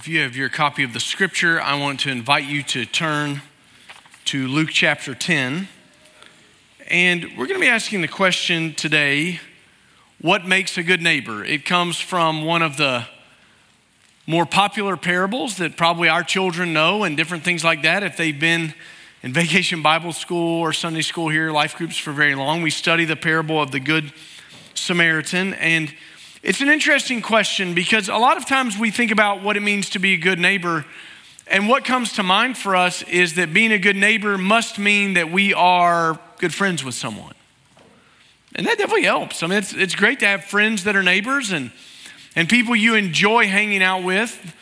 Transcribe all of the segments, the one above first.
If you have your copy of the scripture, I want to invite you to turn to Luke chapter 10. And we're going to be asking the question today what makes a good neighbor? It comes from one of the more popular parables that probably our children know and different things like that. If they've been in vacation Bible school or Sunday school here, life groups for very long, we study the parable of the Good Samaritan. And it's an interesting question because a lot of times we think about what it means to be a good neighbor, and what comes to mind for us is that being a good neighbor must mean that we are good friends with someone. And that definitely helps. I mean, it's, it's great to have friends that are neighbors and, and people you enjoy hanging out with,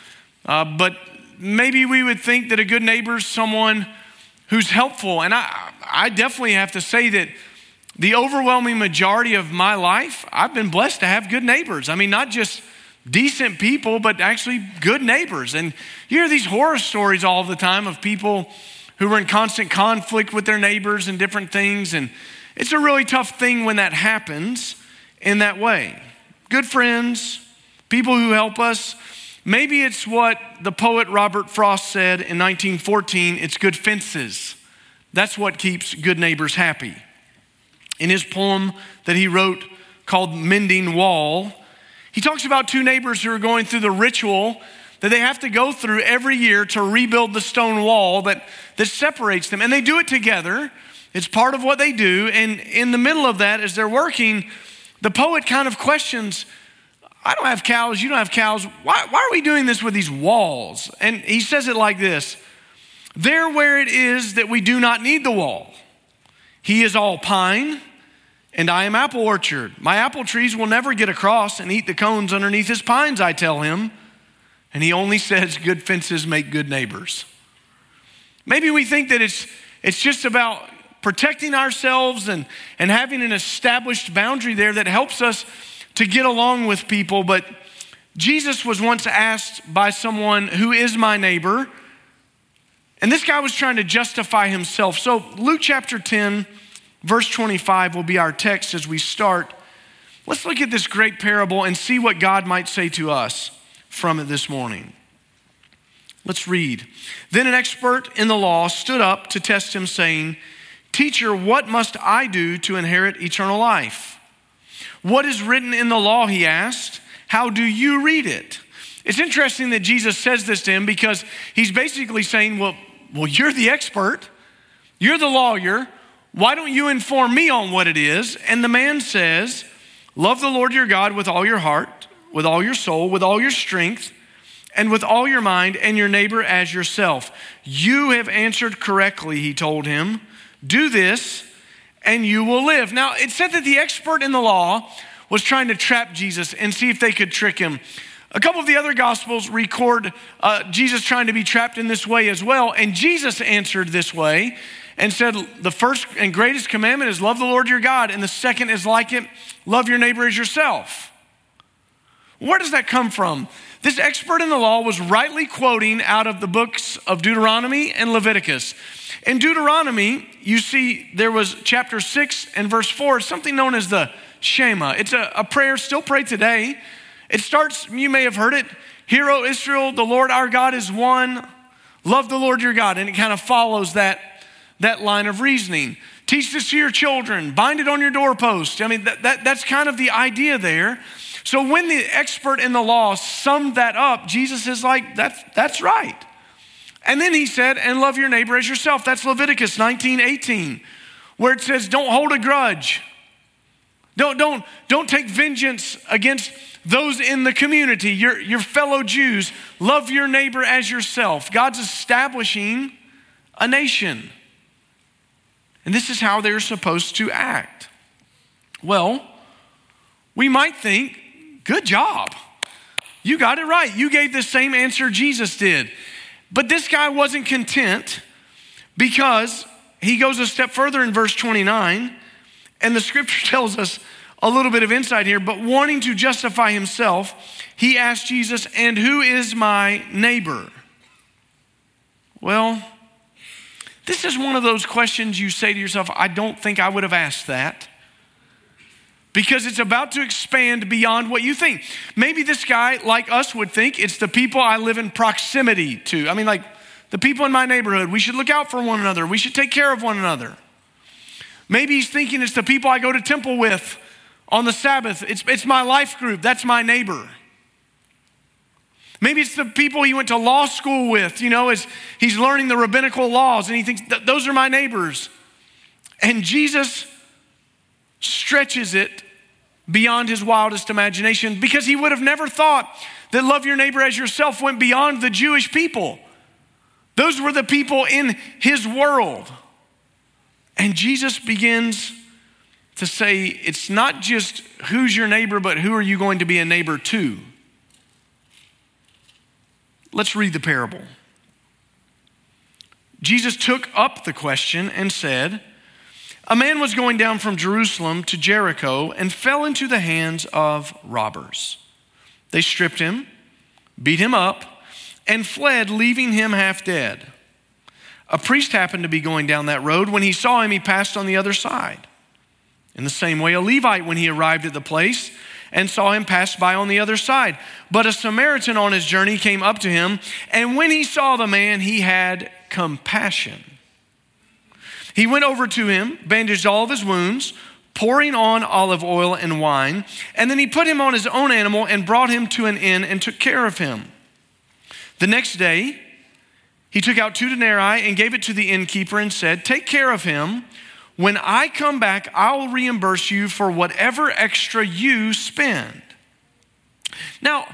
uh, but maybe we would think that a good neighbor is someone who's helpful. And I, I definitely have to say that the overwhelming majority of my life, I've been blessed to have good neighbors. I mean, not just decent people, but actually good neighbors. And you hear these horror stories all the time of people who were in constant conflict with their neighbors and different things. And it's a really tough thing when that happens in that way. Good friends, people who help us. Maybe it's what the poet Robert Frost said in 1914 it's good fences. That's what keeps good neighbors happy. In his poem that he wrote called Mending Wall, he talks about two neighbors who are going through the ritual that they have to go through every year to rebuild the stone wall that, that separates them. And they do it together. It's part of what they do. And in the middle of that, as they're working, the poet kind of questions I don't have cows, you don't have cows. Why, why are we doing this with these walls? And he says it like this There where it is that we do not need the wall, he is all pine and I am apple orchard. My apple trees will never get across and eat the cones underneath his pines, I tell him. And he only says, Good fences make good neighbors. Maybe we think that it's, it's just about protecting ourselves and, and having an established boundary there that helps us to get along with people. But Jesus was once asked by someone, Who is my neighbor? And this guy was trying to justify himself. So, Luke chapter 10, Verse 25 will be our text as we start. Let's look at this great parable and see what God might say to us from it this morning. Let's read. Then an expert in the law stood up to test him, saying, Teacher, what must I do to inherit eternal life? What is written in the law? He asked. How do you read it? It's interesting that Jesus says this to him because he's basically saying, Well, well you're the expert, you're the lawyer. Why don't you inform me on what it is? And the man says, Love the Lord your God with all your heart, with all your soul, with all your strength, and with all your mind, and your neighbor as yourself. You have answered correctly, he told him. Do this, and you will live. Now, it said that the expert in the law was trying to trap Jesus and see if they could trick him. A couple of the other gospels record uh, Jesus trying to be trapped in this way as well, and Jesus answered this way and said, The first and greatest commandment is love the Lord your God, and the second is like it love your neighbor as yourself. Where does that come from? This expert in the law was rightly quoting out of the books of Deuteronomy and Leviticus. In Deuteronomy, you see there was chapter 6 and verse 4, something known as the Shema. It's a, a prayer still prayed today. It starts, you may have heard it, Hear, O Israel, the Lord our God is one. Love the Lord your God. And it kind of follows that that line of reasoning. Teach this to your children, bind it on your doorpost. I mean, that, that, that's kind of the idea there. So when the expert in the law summed that up, Jesus is like, that's, that's right. And then he said, and love your neighbor as yourself. That's Leviticus 19, 18, where it says, don't hold a grudge. Don't, don't, don't take vengeance against those in the community, your, your fellow Jews. Love your neighbor as yourself. God's establishing a nation. And this is how they're supposed to act. Well, we might think, good job. You got it right. You gave the same answer Jesus did. But this guy wasn't content because he goes a step further in verse 29, and the scripture tells us a little bit of insight here. But wanting to justify himself, he asked Jesus, And who is my neighbor? Well, this is one of those questions you say to yourself, I don't think I would have asked that. because it's about to expand beyond what you think. Maybe this guy, like us, would think it's the people I live in proximity to. I mean, like the people in my neighborhood, we should look out for one another, we should take care of one another. Maybe he's thinking it's the people I go to temple with on the Sabbath. It's, it's my life group, that's my neighbor. Maybe it's the people he went to law school with, you know, as he's learning the rabbinical laws and he thinks, those are my neighbors. And Jesus stretches it beyond his wildest imagination because he would have never thought that love your neighbor as yourself went beyond the Jewish people. Those were the people in his world. And Jesus begins to say, it's not just who's your neighbor, but who are you going to be a neighbor to? Let's read the parable. Jesus took up the question and said, A man was going down from Jerusalem to Jericho and fell into the hands of robbers. They stripped him, beat him up, and fled, leaving him half dead. A priest happened to be going down that road. When he saw him, he passed on the other side. In the same way, a Levite, when he arrived at the place, and saw him pass by on the other side. But a Samaritan on his journey came up to him, and when he saw the man, he had compassion. He went over to him, bandaged all of his wounds, pouring on olive oil and wine, and then he put him on his own animal and brought him to an inn and took care of him. The next day, he took out two denarii and gave it to the innkeeper and said, Take care of him. When I come back, I'll reimburse you for whatever extra you spend. Now,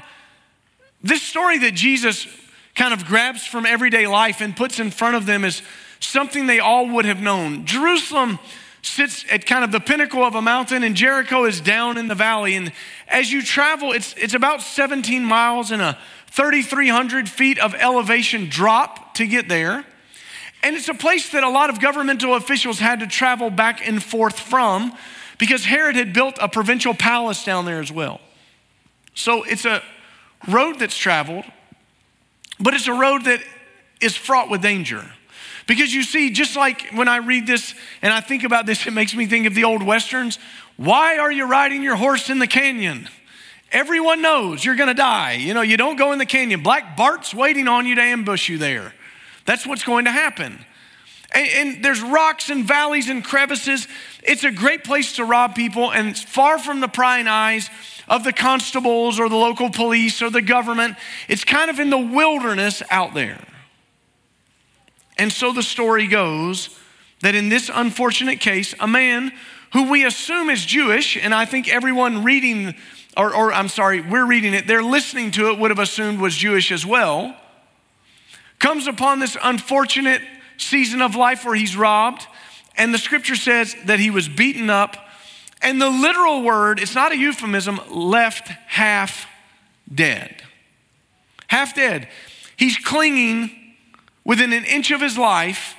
this story that Jesus kind of grabs from everyday life and puts in front of them is something they all would have known. Jerusalem sits at kind of the pinnacle of a mountain, and Jericho is down in the valley. And as you travel, it's, it's about 17 miles and a 3,300 feet of elevation drop to get there. And it's a place that a lot of governmental officials had to travel back and forth from because Herod had built a provincial palace down there as well. So it's a road that's traveled, but it's a road that is fraught with danger. Because you see, just like when I read this and I think about this, it makes me think of the old westerns. Why are you riding your horse in the canyon? Everyone knows you're gonna die. You know, you don't go in the canyon. Black Bart's waiting on you to ambush you there. That's what's going to happen. And, and, there's rocks and valleys and crevices. It's a great place to rob people, and it's far from the prying eyes of the constables or the local police or the government. It's kind of in the wilderness out there. And so the story goes that in this unfortunate case, a man who we assume is Jewish, and I think everyone reading, or, or I'm sorry, we're reading it, they're listening to it, would have assumed was Jewish as well comes upon this unfortunate season of life where he's robbed. And the scripture says that he was beaten up. And the literal word, it's not a euphemism, left half dead. Half dead. He's clinging within an inch of his life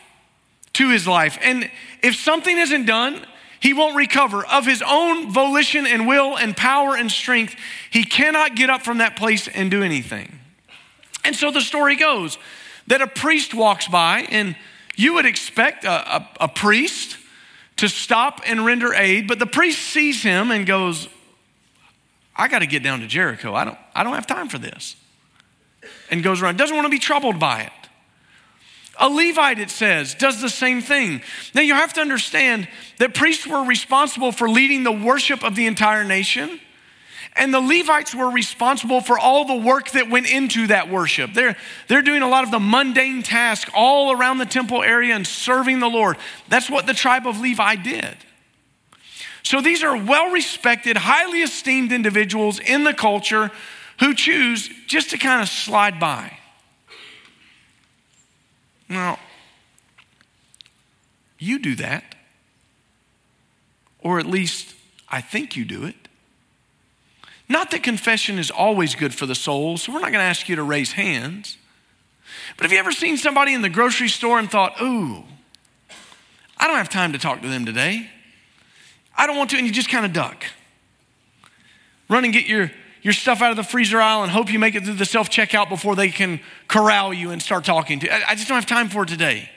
to his life. And if something isn't done, he won't recover. Of his own volition and will and power and strength, he cannot get up from that place and do anything. And so the story goes that a priest walks by, and you would expect a, a, a priest to stop and render aid, but the priest sees him and goes, I got to get down to Jericho. I don't, I don't have time for this. And goes around, doesn't want to be troubled by it. A Levite, it says, does the same thing. Now you have to understand that priests were responsible for leading the worship of the entire nation. And the Levites were responsible for all the work that went into that worship. They're, they're doing a lot of the mundane tasks all around the temple area and serving the Lord. That's what the tribe of Levi did. So these are well respected, highly esteemed individuals in the culture who choose just to kind of slide by. Now, you do that, or at least I think you do it. Not that confession is always good for the soul, so we're not going to ask you to raise hands. But have you ever seen somebody in the grocery store and thought, ooh, I don't have time to talk to them today? I don't want to, and you just kind of duck. Run and get your, your stuff out of the freezer aisle and hope you make it through the self checkout before they can corral you and start talking to you. I just don't have time for it today.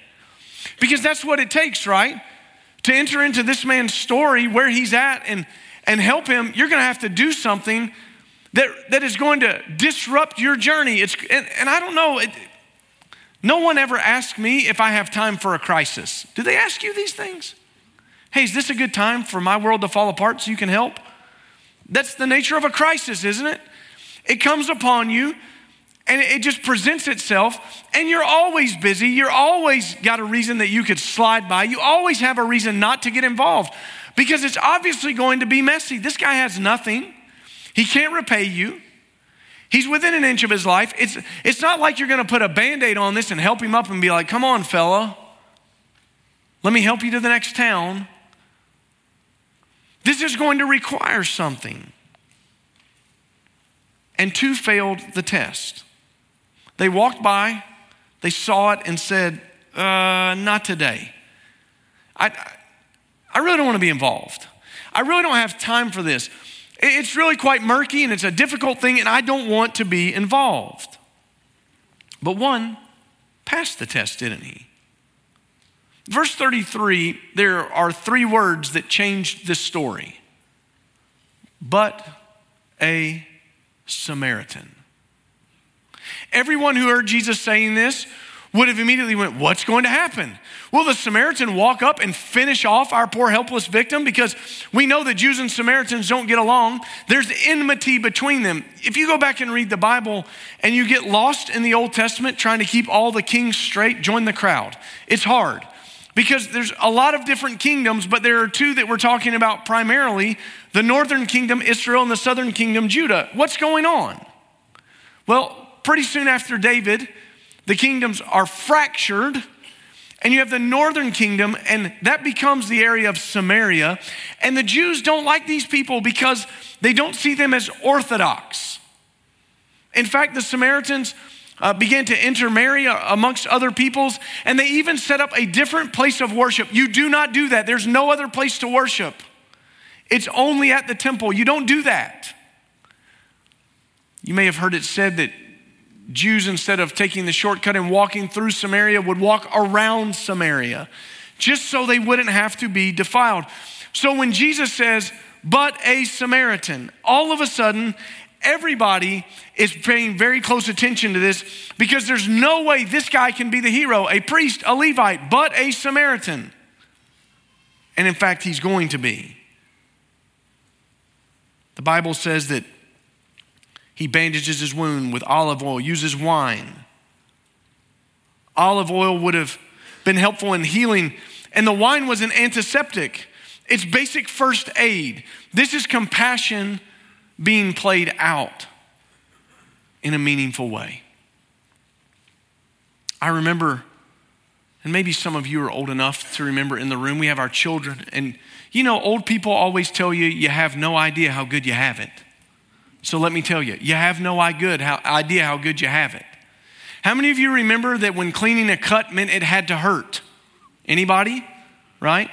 Because that's what it takes, right? To enter into this man's story, where he's at, and and help him, you're going to have to do something that, that is going to disrupt your journey. It's, and, and I don't know, it, no one ever asked me if I have time for a crisis. Do they ask you these things? Hey, is this a good time for my world to fall apart so you can help? That's the nature of a crisis, isn't it? It comes upon you and it just presents itself, and you're always busy. You're always got a reason that you could slide by. You always have a reason not to get involved because it's obviously going to be messy. This guy has nothing, he can't repay you. He's within an inch of his life. It's, it's not like you're going to put a band aid on this and help him up and be like, come on, fella, let me help you to the next town. This is going to require something. And two failed the test. They walked by, they saw it, and said, uh, Not today. I, I really don't want to be involved. I really don't have time for this. It's really quite murky and it's a difficult thing, and I don't want to be involved. But one passed the test, didn't he? Verse 33, there are three words that changed this story. But a Samaritan. Everyone who heard Jesus saying this would have immediately went, What's going to happen? Will the Samaritan walk up and finish off our poor helpless victim? Because we know that Jews and Samaritans don't get along. There's enmity between them. If you go back and read the Bible and you get lost in the Old Testament trying to keep all the kings straight, join the crowd. It's hard because there's a lot of different kingdoms, but there are two that we're talking about primarily the northern kingdom, Israel, and the southern kingdom, Judah. What's going on? Well, pretty soon after David, the kingdoms are fractured, and you have the northern kingdom, and that becomes the area of Samaria. And the Jews don't like these people because they don't see them as orthodox. In fact, the Samaritans uh, began to intermarry amongst other peoples, and they even set up a different place of worship. You do not do that. There's no other place to worship, it's only at the temple. You don't do that. You may have heard it said that Jews, instead of taking the shortcut and walking through Samaria, would walk around Samaria just so they wouldn't have to be defiled. So when Jesus says, but a Samaritan, all of a sudden, everybody is paying very close attention to this because there's no way this guy can be the hero, a priest, a Levite, but a Samaritan. And in fact, he's going to be. The Bible says that he bandages his wound with olive oil, uses wine. Olive oil would have been helpful in healing, and the wine was an antiseptic. It's basic first aid. This is compassion being played out in a meaningful way. I remember, and maybe some of you are old enough to remember in the room, we have our children, and you know, old people always tell you you have no idea how good you have it. So let me tell you, you have no idea how good you have it. How many of you remember that when cleaning a cut meant it had to hurt? Anybody? Right?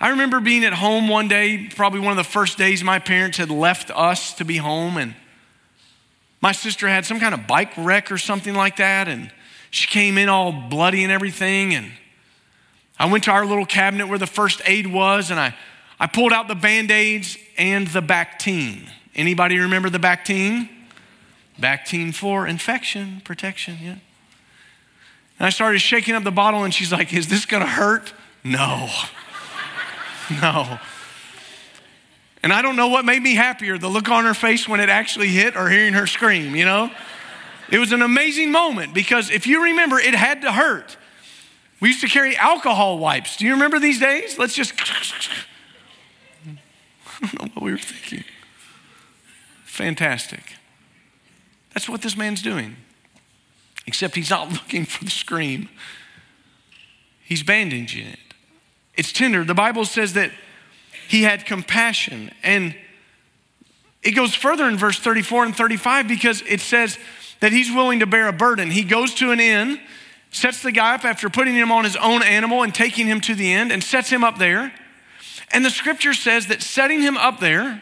I remember being at home one day, probably one of the first days my parents had left us to be home, and my sister had some kind of bike wreck or something like that, and she came in all bloody and everything. And I went to our little cabinet where the first aid was, and I, I pulled out the band aids and the Bactine. Anybody remember the Bactine? Bactine for infection protection, yeah. And I started shaking up the bottle, and she's like, Is this gonna hurt? No. no. And I don't know what made me happier the look on her face when it actually hit or hearing her scream, you know? It was an amazing moment because if you remember, it had to hurt. We used to carry alcohol wipes. Do you remember these days? Let's just. I don't know what we were thinking. Fantastic. That's what this man's doing. Except he's not looking for the scream, he's bandaging it. It's tender. The Bible says that he had compassion. And it goes further in verse 34 and 35 because it says that he's willing to bear a burden. He goes to an inn, sets the guy up after putting him on his own animal and taking him to the end, and sets him up there. And the scripture says that setting him up there,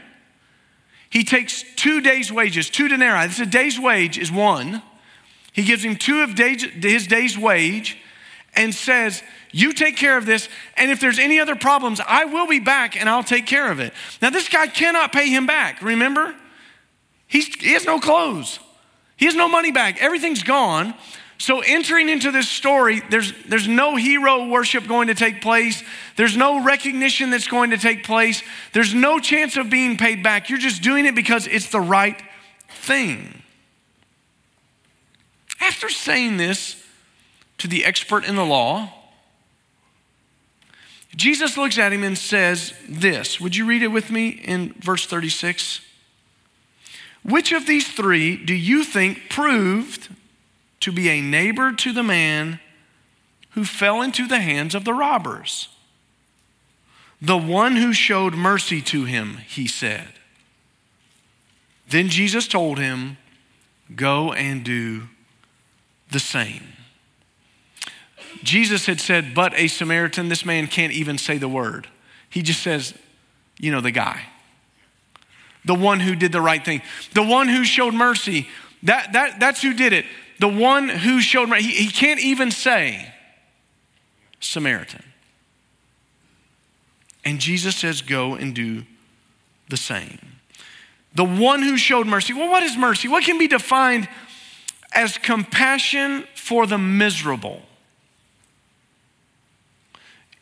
he takes two days' wages, two denarii. This is a day's wage is one. He gives him two of his day's wage, and says, You take care of this, and if there's any other problems, I will be back and I'll take care of it. Now, this guy cannot pay him back, remember? He's, he has no clothes, he has no money back, everything's gone. So, entering into this story, there's, there's no hero worship going to take place. There's no recognition that's going to take place. There's no chance of being paid back. You're just doing it because it's the right thing. After saying this to the expert in the law, Jesus looks at him and says this. Would you read it with me in verse 36? Which of these three do you think proved to be a neighbor to the man who fell into the hands of the robbers? The one who showed mercy to him, he said. Then Jesus told him, Go and do the same. Jesus had said, But a Samaritan, this man can't even say the word. He just says, You know, the guy, the one who did the right thing, the one who showed mercy. That, that, that's who did it. The one who showed mercy. He, he can't even say Samaritan. And Jesus says, Go and do the same. The one who showed mercy. Well, what is mercy? What can be defined as compassion for the miserable?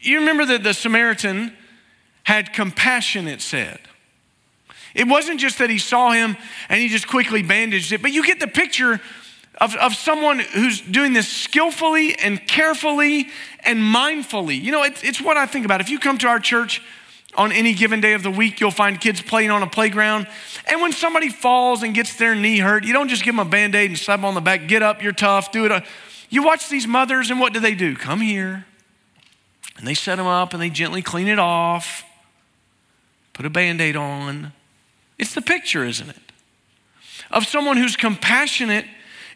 You remember that the Samaritan had compassion, it said. It wasn't just that he saw him and he just quickly bandaged it, but you get the picture of, of someone who's doing this skillfully and carefully and mindfully. You know, it's, it's what I think about. If you come to our church on any given day of the week, you'll find kids playing on a playground. And when somebody falls and gets their knee hurt, you don't just give them a band aid and slap them on the back, get up, you're tough, do it. Uh, you watch these mothers, and what do they do? Come here. And they set them up and they gently clean it off, put a band aid on. It's the picture, isn't it? Of someone who's compassionate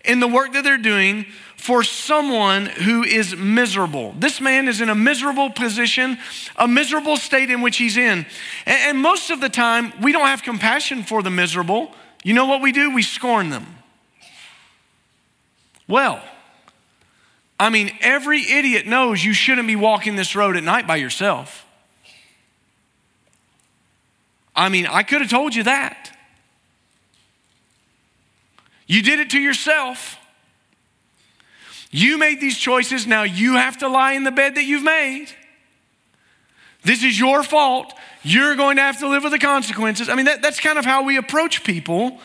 in the work that they're doing for someone who is miserable. This man is in a miserable position, a miserable state in which he's in. And, most of the time, we don't have compassion for the miserable. You know what we do? We scorn them. Well, I mean, every idiot knows you shouldn't be walking this road at night by yourself. I mean, I could have told you that. You did it to yourself. You made these choices. Now you have to lie in the bed that you've made. This is your fault. You're going to have to live with the consequences. I mean, that, that's kind of how we approach people.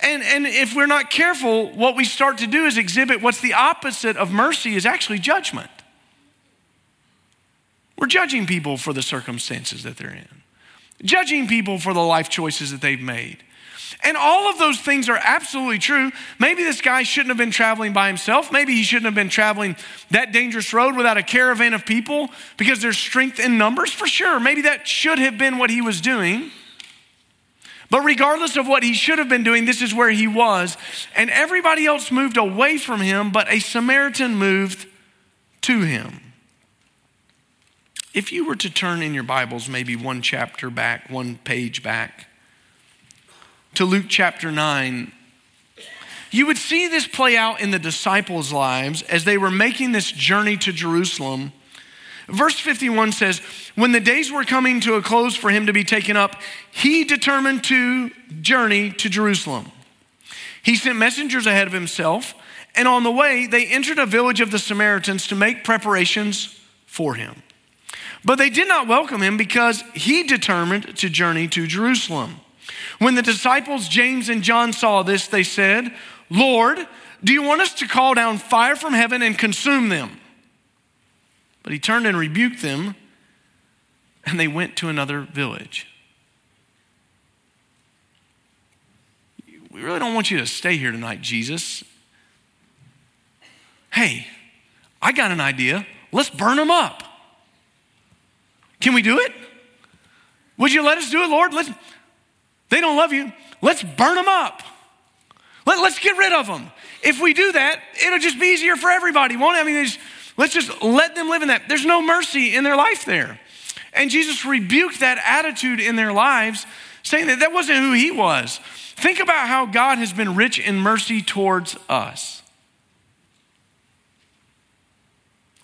And, and if we're not careful, what we start to do is exhibit what's the opposite of mercy is actually judgment. We're judging people for the circumstances that they're in, judging people for the life choices that they've made. And all of those things are absolutely true. Maybe this guy shouldn't have been traveling by himself. Maybe he shouldn't have been traveling that dangerous road without a caravan of people because there's strength in numbers, for sure. Maybe that should have been what he was doing. But regardless of what he should have been doing, this is where he was. And everybody else moved away from him, but a Samaritan moved to him. If you were to turn in your Bibles, maybe one chapter back, one page back, to Luke chapter 9, you would see this play out in the disciples' lives as they were making this journey to Jerusalem. Verse 51 says, When the days were coming to a close for him to be taken up, he determined to journey to Jerusalem. He sent messengers ahead of himself, and on the way, they entered a village of the Samaritans to make preparations for him. But they did not welcome him because he determined to journey to Jerusalem. When the disciples James and John saw this, they said, Lord, do you want us to call down fire from heaven and consume them? But he turned and rebuked them, and they went to another village. We really don't want you to stay here tonight, Jesus. Hey, I got an idea. Let's burn them up. Can we do it? Would you let us do it, Lord? Let's, they don't love you. Let's burn them up. Let, us get rid of them. If we do that, it'll just be easier for everybody, won't it? I mean, let's just let them live in that. There's no mercy in their life there. And Jesus rebuked that attitude in their lives, saying that that wasn't who he was. Think about how God has been rich in mercy towards us.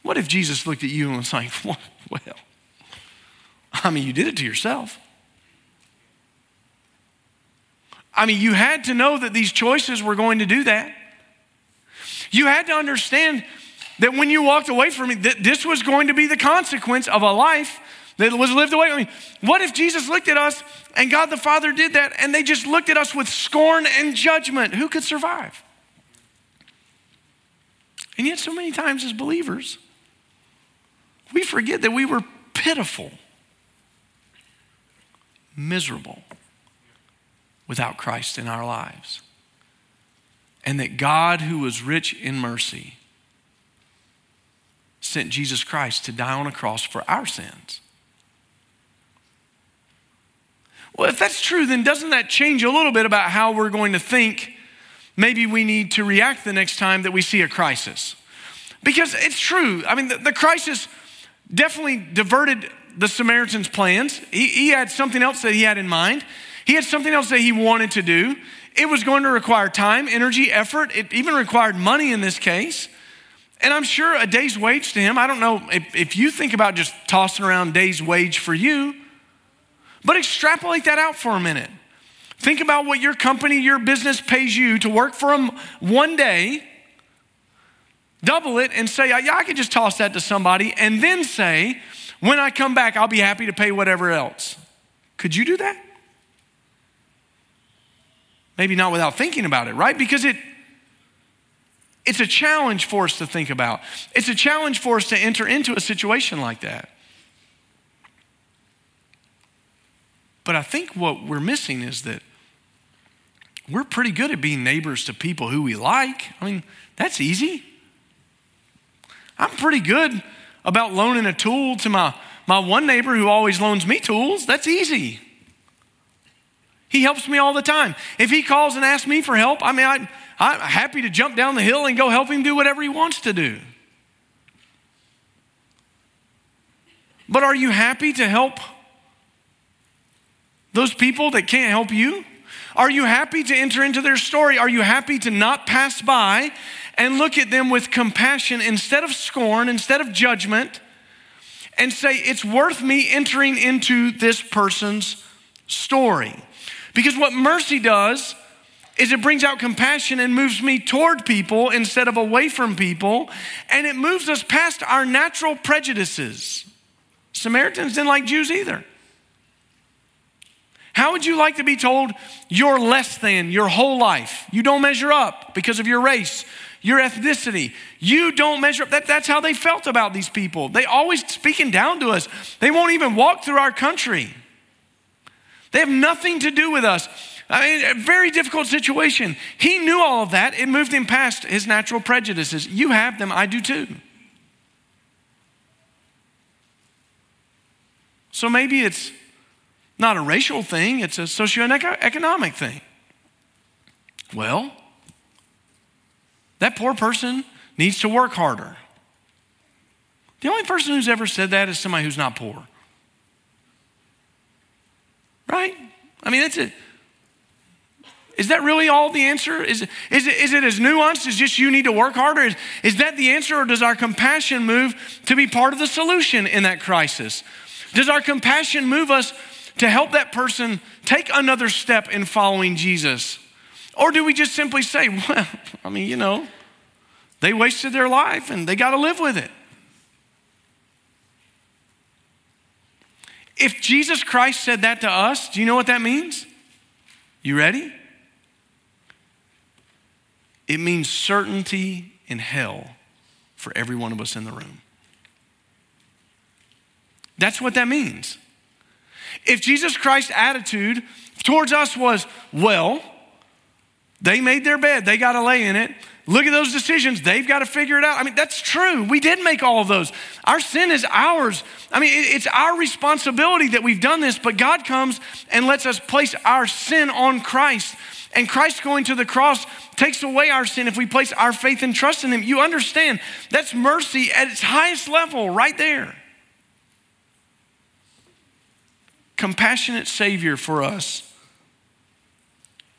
What if Jesus looked at you and was like, well, I mean, you did it to yourself. I mean, you had to know that these choices were going to do that. You had to understand that when you walked away from me, that this was going to be the consequence of a life that was lived away. I mean, what if Jesus looked at us and God the Father did that and they just looked at us with scorn and judgment? Who could survive? And yet, so many times as believers, we forget that we were pitiful, miserable without Christ in our lives. And that God, who was rich in mercy, sent Jesus Christ to die on a cross for our sins. Well, if that's true, then doesn't that change a little bit about how we're going to think maybe we need to react the next time that we see a crisis? Because it's true. I mean, the, the crisis definitely diverted the Samaritan's plans. He, he had something else that he had in mind, he had something else that he wanted to do. It was going to require time, energy, effort. It even required money in this case. And I'm sure a day's wage to him, I don't know if, if you think about just tossing around day's wage for you, but extrapolate that out for a minute. Think about what your company, your business pays you to work for them one day, double it, and say, yeah, I could just toss that to somebody, and then say, when I come back, I'll be happy to pay whatever else. Could you do that? Maybe not without thinking about it, right? Because it it's a challenge for us to think about. It's a challenge for us to enter into a situation like that. But I think what we're missing is that we're pretty good at being neighbors to people who we like. I mean, that's easy. I'm pretty good about loaning a tool to my, my one neighbor who always loans me tools. That's easy. He helps me all the time. If he calls and asks me for help, I mean, I, I'm happy to jump down the hill and go help him do whatever he wants to do. But are you happy to help those people that can't help you? Are you happy to enter into their story? Are you happy to not pass by and look at them with compassion instead of scorn, instead of judgment, and say, it's worth me entering into this person's story? Because what mercy does is it brings out compassion and moves me toward people instead of away from people, and it moves us past our natural prejudices. Samaritans didn't like Jews either. How would you like to be told you're less than your whole life? You don't measure up because of your race, your ethnicity. You don't measure up. That, that's how they felt about these people. They always speaking down to us. They won't even walk through our country. They have nothing to do with us. I mean, a very difficult situation. He knew all of that. It moved him past his natural prejudices. You have them, I do too. So maybe it's not a racial thing, it's a socioeconomic thing. Well, that poor person needs to work harder. The only person who's ever said that is somebody who's not poor. Right? I mean, that's it. Is that really all the answer? Is, is, it, is it as nuanced as just you need to work harder? Is, is that the answer, or does our compassion move to be part of the solution in that crisis? Does our compassion move us to help that person take another step in following Jesus? Or do we just simply say, well, I mean, you know, they wasted their life and they got to live with it? If Jesus Christ said that to us, do you know what that means? You ready? It means certainty in hell for every one of us in the room. That's what that means. If Jesus Christ's attitude towards us was, well, they made their bed, they got to lay in it. Look at those decisions, they've got to figure it out. I mean, that's true. We did make all of those. Our sin is ours. I mean, it's our responsibility that we've done this, but God comes and lets us place our sin on Christ. And Christ going to the cross takes away our sin if we place our faith and trust in Him. You understand, that's mercy at its highest level right there compassionate Savior for us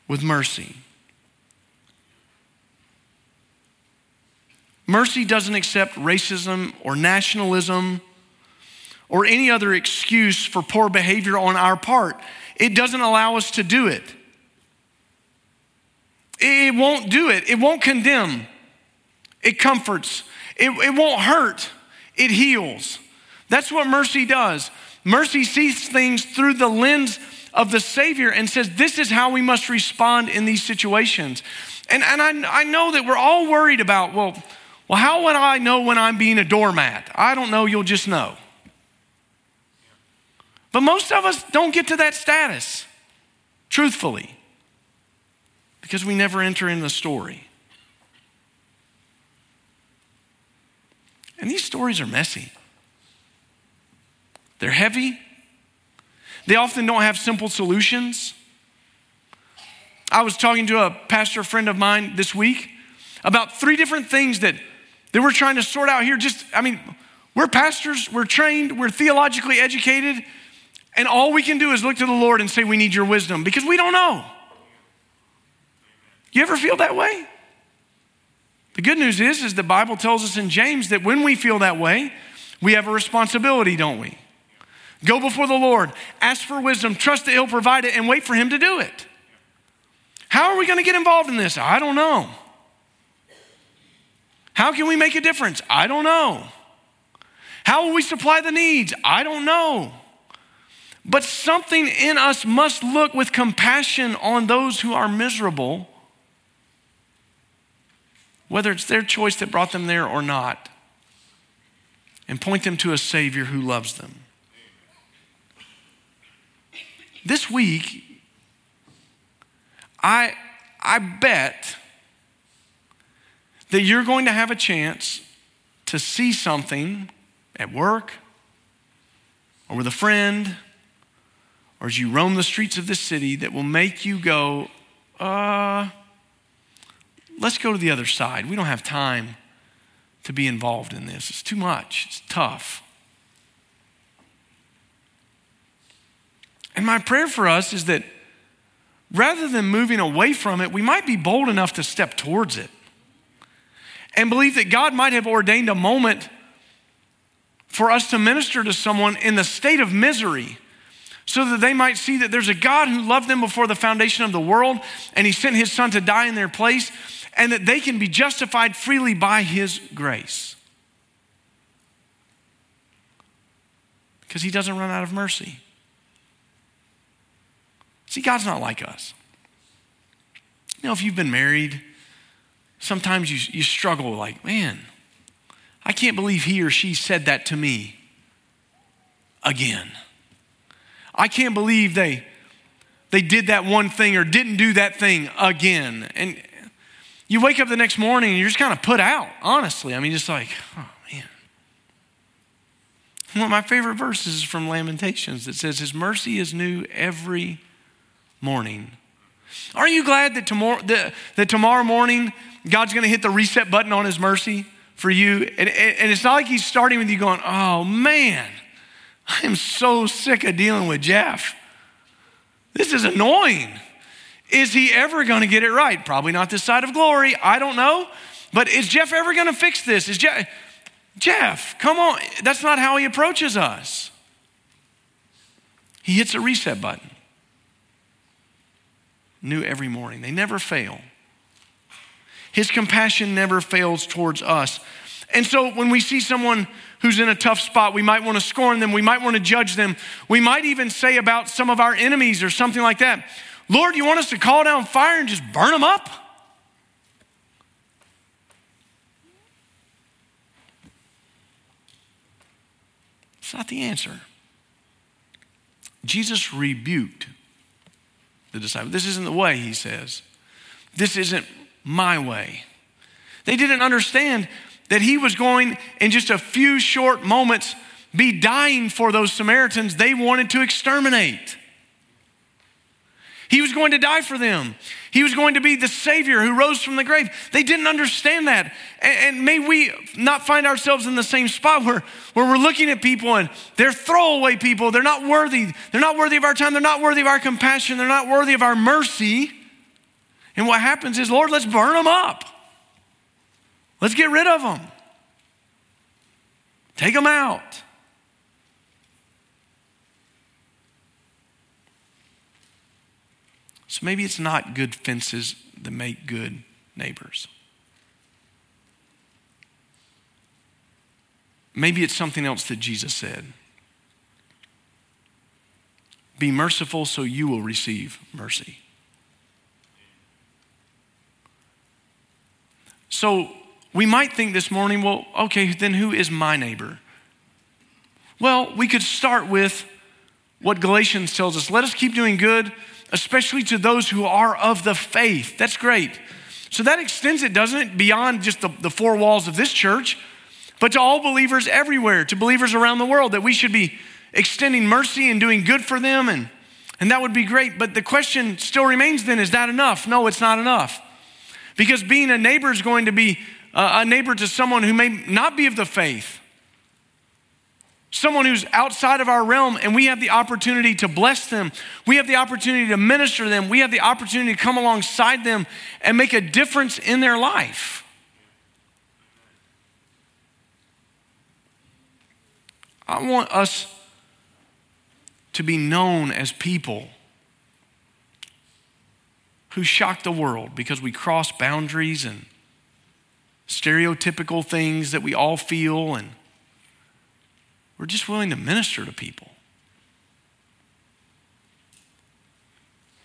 with mercy. Mercy doesn't accept racism or nationalism or any other excuse for poor behavior on our part. It doesn't allow us to do it. It won't do it. It won't condemn. It comforts. It, it won't hurt. It heals. That's what mercy does. Mercy sees things through the lens of the Savior and says, This is how we must respond in these situations. And, and I, I know that we're all worried about, well, well, how would I know when I'm being a doormat? I don't know, you'll just know. But most of us don't get to that status, truthfully, because we never enter in the story. And these stories are messy. They're heavy. They often don't have simple solutions. I was talking to a pastor friend of mine this week about three different things that, that we're trying to sort out here. Just, I mean, we're pastors, we're trained, we're theologically educated, and all we can do is look to the Lord and say, We need your wisdom because we don't know. You ever feel that way? The good news is, is the Bible tells us in James that when we feel that way, we have a responsibility, don't we? Go before the Lord, ask for wisdom, trust that He'll provide it, and wait for Him to do it. How are we going to get involved in this? I don't know. How can we make a difference? I don't know. How will we supply the needs? I don't know. But something in us must look with compassion on those who are miserable, whether it's their choice that brought them there or not, and point them to a Savior who loves them. This week, I, I bet that you're going to have a chance to see something at work or with a friend or as you roam the streets of this city that will make you go, uh, let's go to the other side. We don't have time to be involved in this. It's too much, it's tough. And my prayer for us is that rather than moving away from it, we might be bold enough to step towards it and believe that God might have ordained a moment for us to minister to someone in the state of misery so that they might see that there's a God who loved them before the foundation of the world and he sent his son to die in their place and that they can be justified freely by his grace. Because he doesn't run out of mercy. See, God's not like us. You know, if you've been married, sometimes you, you struggle like, man, I can't believe he or she said that to me again. I can't believe they, they did that one thing or didn't do that thing again. And you wake up the next morning and you're just kind of put out, honestly. I mean, just like, oh man. One of my favorite verses is from Lamentations that says, His mercy is new every morning. Aren't you glad that tomorrow, that, that tomorrow morning God's going to hit the reset button on His mercy for you? And, and it's not like He's starting with you going, oh man, I am so sick of dealing with Jeff. This is annoying. Is he ever going to get it right? Probably not this side of glory. I don't know. But is Jeff ever going to fix this? Is Jeff, Jeff, come on. That's not how he approaches us. He hits a reset button new every morning. They never fail. His compassion never fails towards us. And so when we see someone who's in a tough spot, we might want to scorn them, we might want to judge them, we might even say about some of our enemies or something like that, Lord, you want us to call down fire and just burn them up? It's not the answer. Jesus rebuked the disciples. This isn't the way, he says. This isn't my way. They didn't understand that he was going in just a few short moments be dying for those Samaritans they wanted to exterminate. He was going to die for them. He was going to be the Savior who rose from the grave. They didn't understand that. And, and, may we not find ourselves in the same spot where, where we're looking at people and they're throwaway people. They're not worthy. They're not worthy of our time. They're not worthy of our compassion. They're not worthy of our mercy. And what happens is, Lord, let's burn them up. Let's get rid of them. Take them out. So maybe it's not good fences that make good neighbors. Maybe it's something else that Jesus said. Be merciful so you will receive mercy. So we might think this morning, well, okay, then who is my neighbor? Well, we could start with what Galatians tells us. Let us keep doing good, especially to those who are of the faith. That's great. So that extends it, doesn't it, beyond just the, the four walls of this church, but to all believers everywhere, to believers around the world, that we should be extending mercy and doing good for them. And, and that would be great. But the question still remains then is that enough? No, it's not enough. Because being a neighbor is going to be uh, a neighbor to someone who may not be of the faith, someone who's outside of our realm, and we have the opportunity to bless them. We have the opportunity to minister them. We have the opportunity to come alongside them and make a difference in their life. I want us to be known as people who shock the world because we cross boundaries and stereotypical things that we all feel, and we're just willing to minister to people.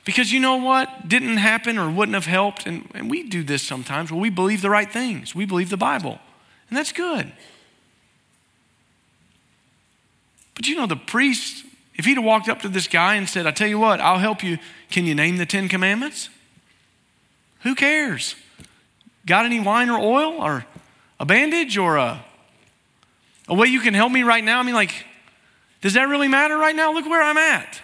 Because you know what didn't happen or wouldn't have helped, and, and we do this sometimes, well, we believe the right things. We believe the Bible, and that's good. But you know, the priest, if he'd have walked up to this guy and said, I tell you what, I'll help you, can you name the Ten Commandments? Who cares? Got any wine or oil or a bandage or a, a way you can help me right now? I mean, like, does that really matter right now? Look where I'm at.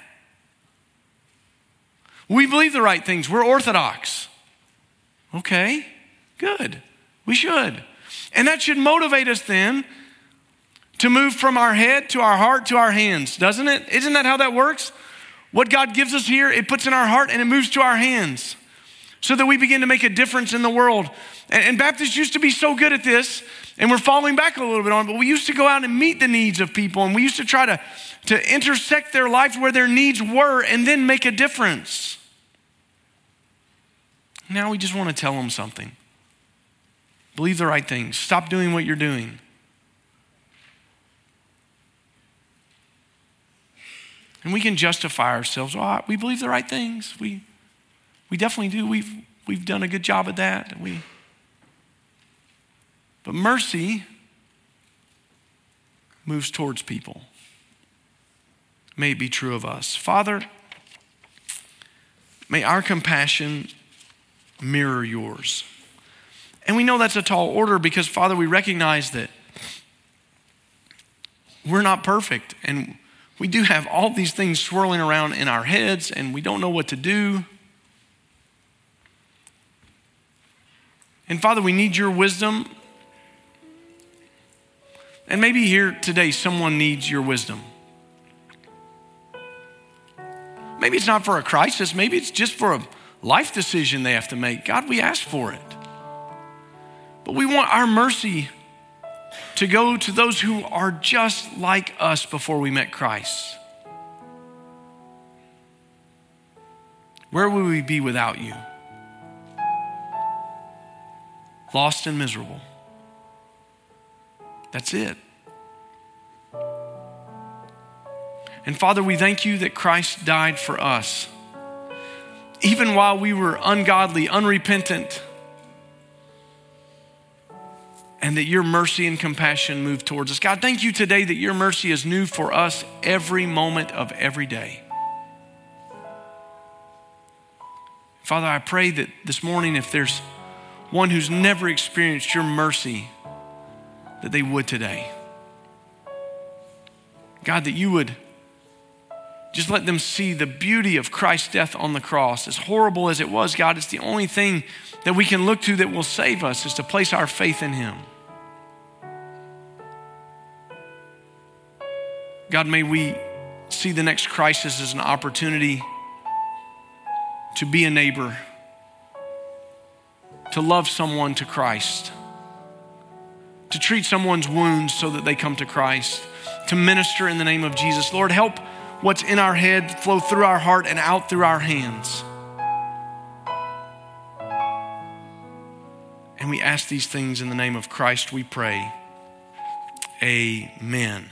We believe the right things. We're orthodox. Okay, good. We should. And that should motivate us then to move from our head to our heart to our hands, doesn't it? Isn't that how that works? What God gives us here, it puts in our heart and it moves to our hands so that we begin to make a difference in the world. And, Baptists used to be so good at this, and we're falling back a little bit on, but we used to go out and meet the needs of people, and we used to try to, to intersect their lives where their needs were and then make a difference. Now we just want to tell them something. Believe the right things. Stop doing what you're doing. And we can justify ourselves. Oh, we believe the right things. We, we definitely do. We've, we've done a good job at that. We, but mercy moves towards people. May it be true of us. Father, may our compassion mirror yours. And we know that's a tall order because, Father, we recognize that we're not perfect and we do have all these things swirling around in our heads and we don't know what to do. And Father, we need your wisdom. And maybe here today, someone needs your wisdom. Maybe it's not for a crisis, maybe it's just for a life decision they have to make. God, we ask for it. But we want our mercy to go to those who are just like us before we met Christ. Where would we be without you? lost and miserable. That's it. And Father, we thank you that Christ died for us. Even while we were ungodly, unrepentant, and that your mercy and compassion moved towards us. God, thank you today that your mercy is new for us every moment of every day. Father, I pray that this morning, if there's one who's never experienced your mercy, that they would today. God, that you would just let them see the beauty of Christ's death on the cross. As horrible as it was, God, it's the only thing that we can look to that will save us is to place our faith in Him. God, may we see the next crisis as an opportunity to be a neighbor to love someone to Christ. To treat someone's wounds so that they come to Christ, to minister in the name of Jesus. Lord, help what's in our head flow through our heart and out through our hands. And we ask these things in the name of Christ, we pray. Amen.